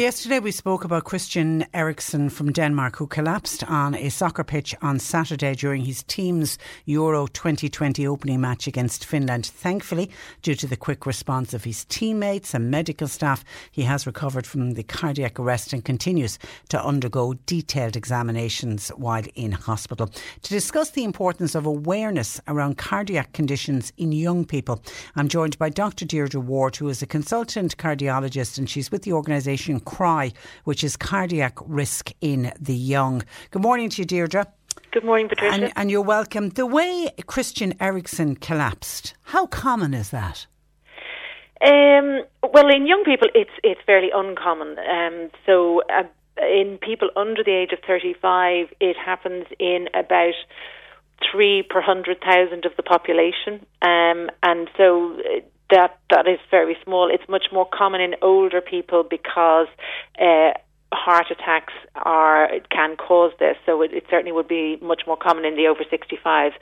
Yesterday, we spoke about Christian Eriksen from Denmark, who collapsed on a soccer pitch on Saturday during his team's Euro 2020 opening match against Finland. Thankfully, due to the quick response of his teammates and medical staff, he has recovered from the cardiac arrest and continues to undergo detailed examinations while in hospital. To discuss the importance of awareness around cardiac conditions in young people, I'm joined by Dr. Deirdre Ward, who is a consultant cardiologist, and she's with the organisation CRY, which is cardiac risk in the young. Good morning to you, Deirdre. Good morning, Patricia. And, and you're welcome. The way Christian Eriksen collapsed, how common is that? Um, well, in young people, it's it's fairly uncommon. Um, so, uh, in people under the age of 35, it happens in about three per hundred thousand of the population, um, and so uh, that that is very small. It's much more common in older people because. Uh, heart attacks are can cause this, so it, it, certainly would be much more common in the over 65.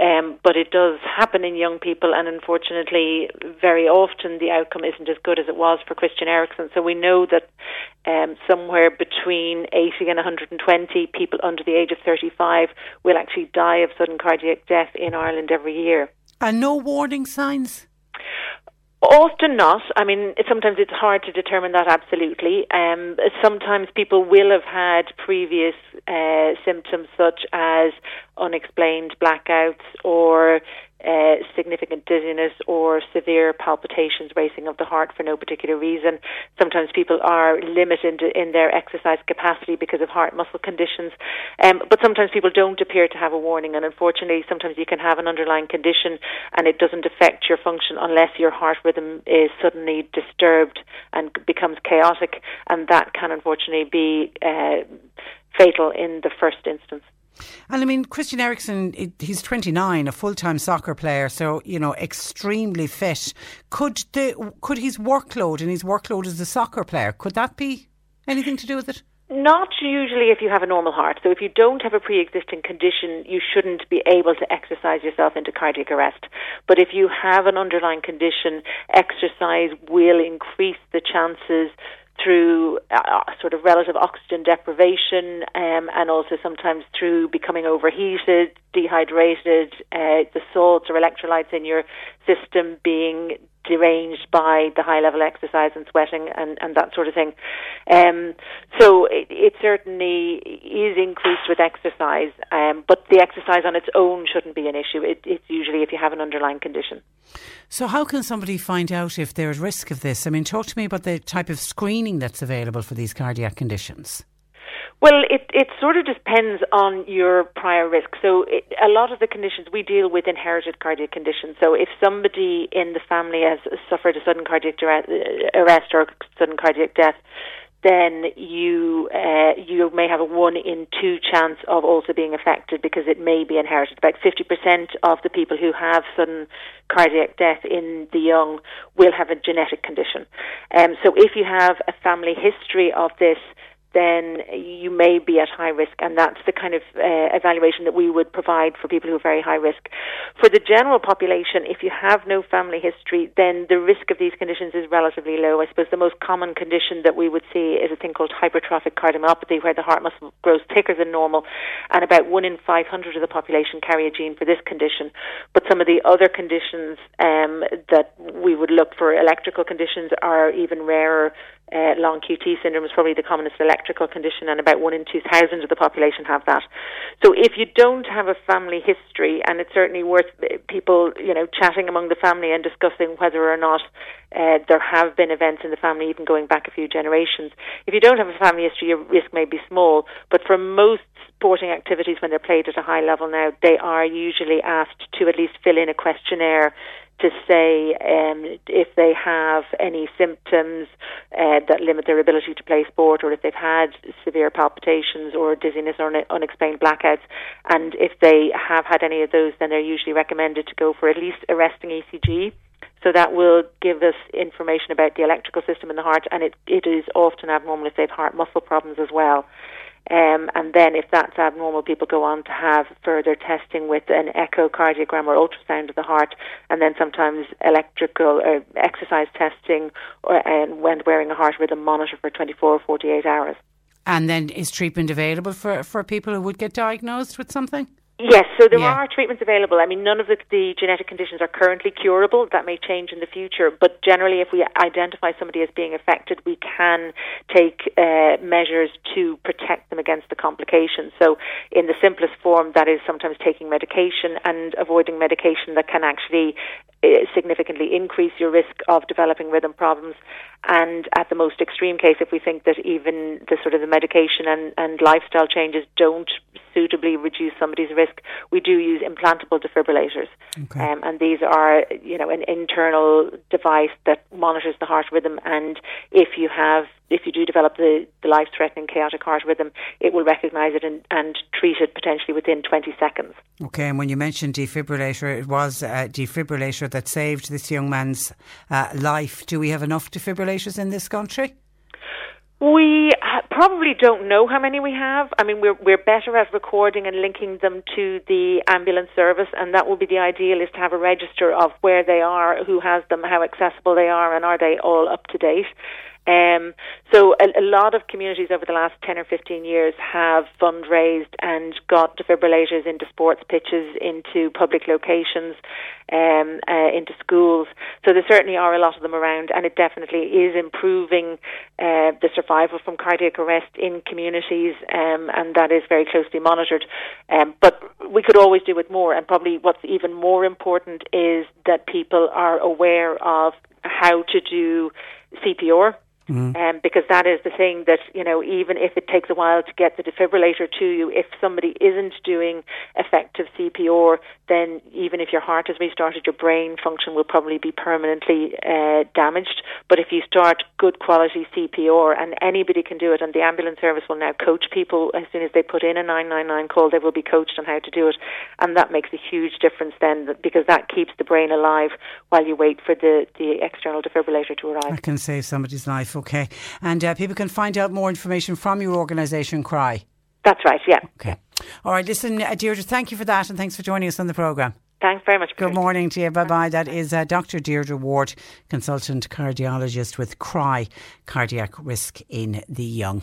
Um, but it does happen in young people, and unfortunately, very often the outcome isn't as good as it was for Christian Eriksen. So we know that um, somewhere between 80 and 120 people under the age of 35 will actually die of sudden cardiac death in Ireland every year. And no warning signs? Often not. I mean, sometimes it's hard to determine that absolutely. Um, sometimes people will have had previous uh, symptoms such as unexplained blackouts or uh, significant dizziness or severe palpitations, racing of the heart for no particular reason. Sometimes people are limited in their exercise capacity because of heart muscle conditions, um, but sometimes people don't appear to have a warning. And unfortunately, sometimes you can have an underlying condition and it doesn't affect your function unless your heart rhythm is suddenly disturbed and becomes chaotic, and that can unfortunately be uh, fatal in the first instance. And I mean, Christian Eriksen, he's 29, a full time soccer player, so, you know, extremely fit. Could, the, could his workload and his workload as a soccer player, could that be anything to do with it? Not usually if you have a normal heart. So if you don't have a pre-existing condition, you shouldn't be able to exercise yourself into cardiac arrest. But if you have an underlying condition, exercise will increase the chances through uh, sort of relative oxygen deprivation um, and also sometimes through becoming overheated, dehydrated, uh, the salts or electrolytes in your system being deranged by the high level exercise and sweating and, and that sort of thing. Um, so it, it, certainly is increased with exercise, um, but the exercise on its own shouldn't be an issue. It, it's usually if you have an underlying condition. So, how can somebody find out if they're at risk of this? I mean, talk to me about the type of screening that's available for these cardiac conditions. Well, it it sort of depends on your prior risk. So, it, a lot of the conditions we deal with inherited cardiac conditions. So, if somebody in the family has suffered a sudden cardiac arrest or sudden cardiac death, then you uh, you may have a one in two chance of also being affected because it may be inherited. About fifty percent of the people who have sudden cardiac death in the young will have a genetic condition. Um, so if you have a family history of this, then you may be at high risk, and that's the kind of uh, evaluation that we would provide for people who are very high risk. For the general population, if you have no family history, then the risk of these conditions is relatively low. I suppose the most common condition that we would see is a thing called hypertrophic cardiomyopathy, where the heart muscle grows thicker than normal, and about one in 500 of the population carry a gene for this condition. But some of the other conditions, um, that we would look for electrical conditions are even rarer uh, long QT syndrome is probably the commonest electrical condition, and about one in 2,000 of the population have that. So if you don't have a family history, and it's certainly worth uh, people, you know, chatting among the family and discussing whether or not uh, there have been events in the family, even going back a few generations. If you don't have a family history, your risk may be small, but for most sporting activities when they're played at a high level now, they are usually asked to at least fill in a questionnaire to say um, if they have any symptoms uh, that limit their ability to play sport, or if they've had severe palpitations or dizziness or unexplained blackouts. And if they have had any of those, then they're usually recommended to go for at least a resting ECG. So that will give us information about the electrical system in the heart, and it, it is often abnormal if they've heart muscle problems as well. Um, and then, if that's abnormal, people go on to have further testing with an echocardiogram or ultrasound of the heart, and then sometimes electrical or exercise testing, or, and when wearing a heart rhythm monitor for 24 or 48 hours. And then, is treatment available for, for people who would get diagnosed with something? Yes, so there Yeah. are treatments available. I mean, none of the, the genetic conditions are currently curable. That may change in the future. But generally, if we identify somebody as being affected, we can take uh, measures to protect them against the complications. So, in the simplest form, that is sometimes taking medication and avoiding medication that can actually uh, significantly increase your risk of developing rhythm problems. And at the most extreme case, if we think that even the sort of the medication and, and lifestyle changes don't suitably reduce somebody's risk, we do use implantable defibrillators. Um, and these are, you know, an internal device that monitors the heart rhythm. And if you have, if you do develop the, the life-threatening chaotic heart rhythm, it will recognise it and, and treat it potentially within 20 seconds. Okay, and when you mentioned defibrillator, it was a defibrillator that saved this young man's uh, life. Do we have enough defibrillators in this country? We ha- probably don't know how many we have. I mean, we're we're better at recording and linking them to the ambulance service, and that would be the ideal: is to have a register of where they are, who has them, how accessible they are, and are they all up to date. Um, so a, a lot of communities over the last 10 or 15 years have fundraised and got defibrillators into sports pitches, into public locations, um, uh, into schools. So there certainly are a lot of them around and it definitely is improving uh, the survival from cardiac arrest in communities um, and that is very closely monitored. Um, but we could always do with more and probably what's even more important is that people are aware of how to do CPR um, because that is the thing that you know even if it takes a while to get the defibrillator to you if somebody isn't doing effective CPR then even if your heart has restarted your brain function will probably be permanently uh, damaged. But if you start good quality CPR and anybody can do it and the ambulance service will now coach people as soon as they put in a 999 call they will be coached on how to do it. And that makes a huge difference then because that keeps the brain alive while you wait for the, the external defibrillator to arrive. I can save somebody's life, okay. And uh, people can find out more information from your organisation, Cry. That's right, yeah. Okay. All right, listen, uh, Deirdre, thank you for that and thanks for joining us on the programme. Thanks very much. Good morning to you. Bye bye. That is uh, Dr. Deirdre Ward, consultant cardiologist with CRY, Cardiac Risk in the Young.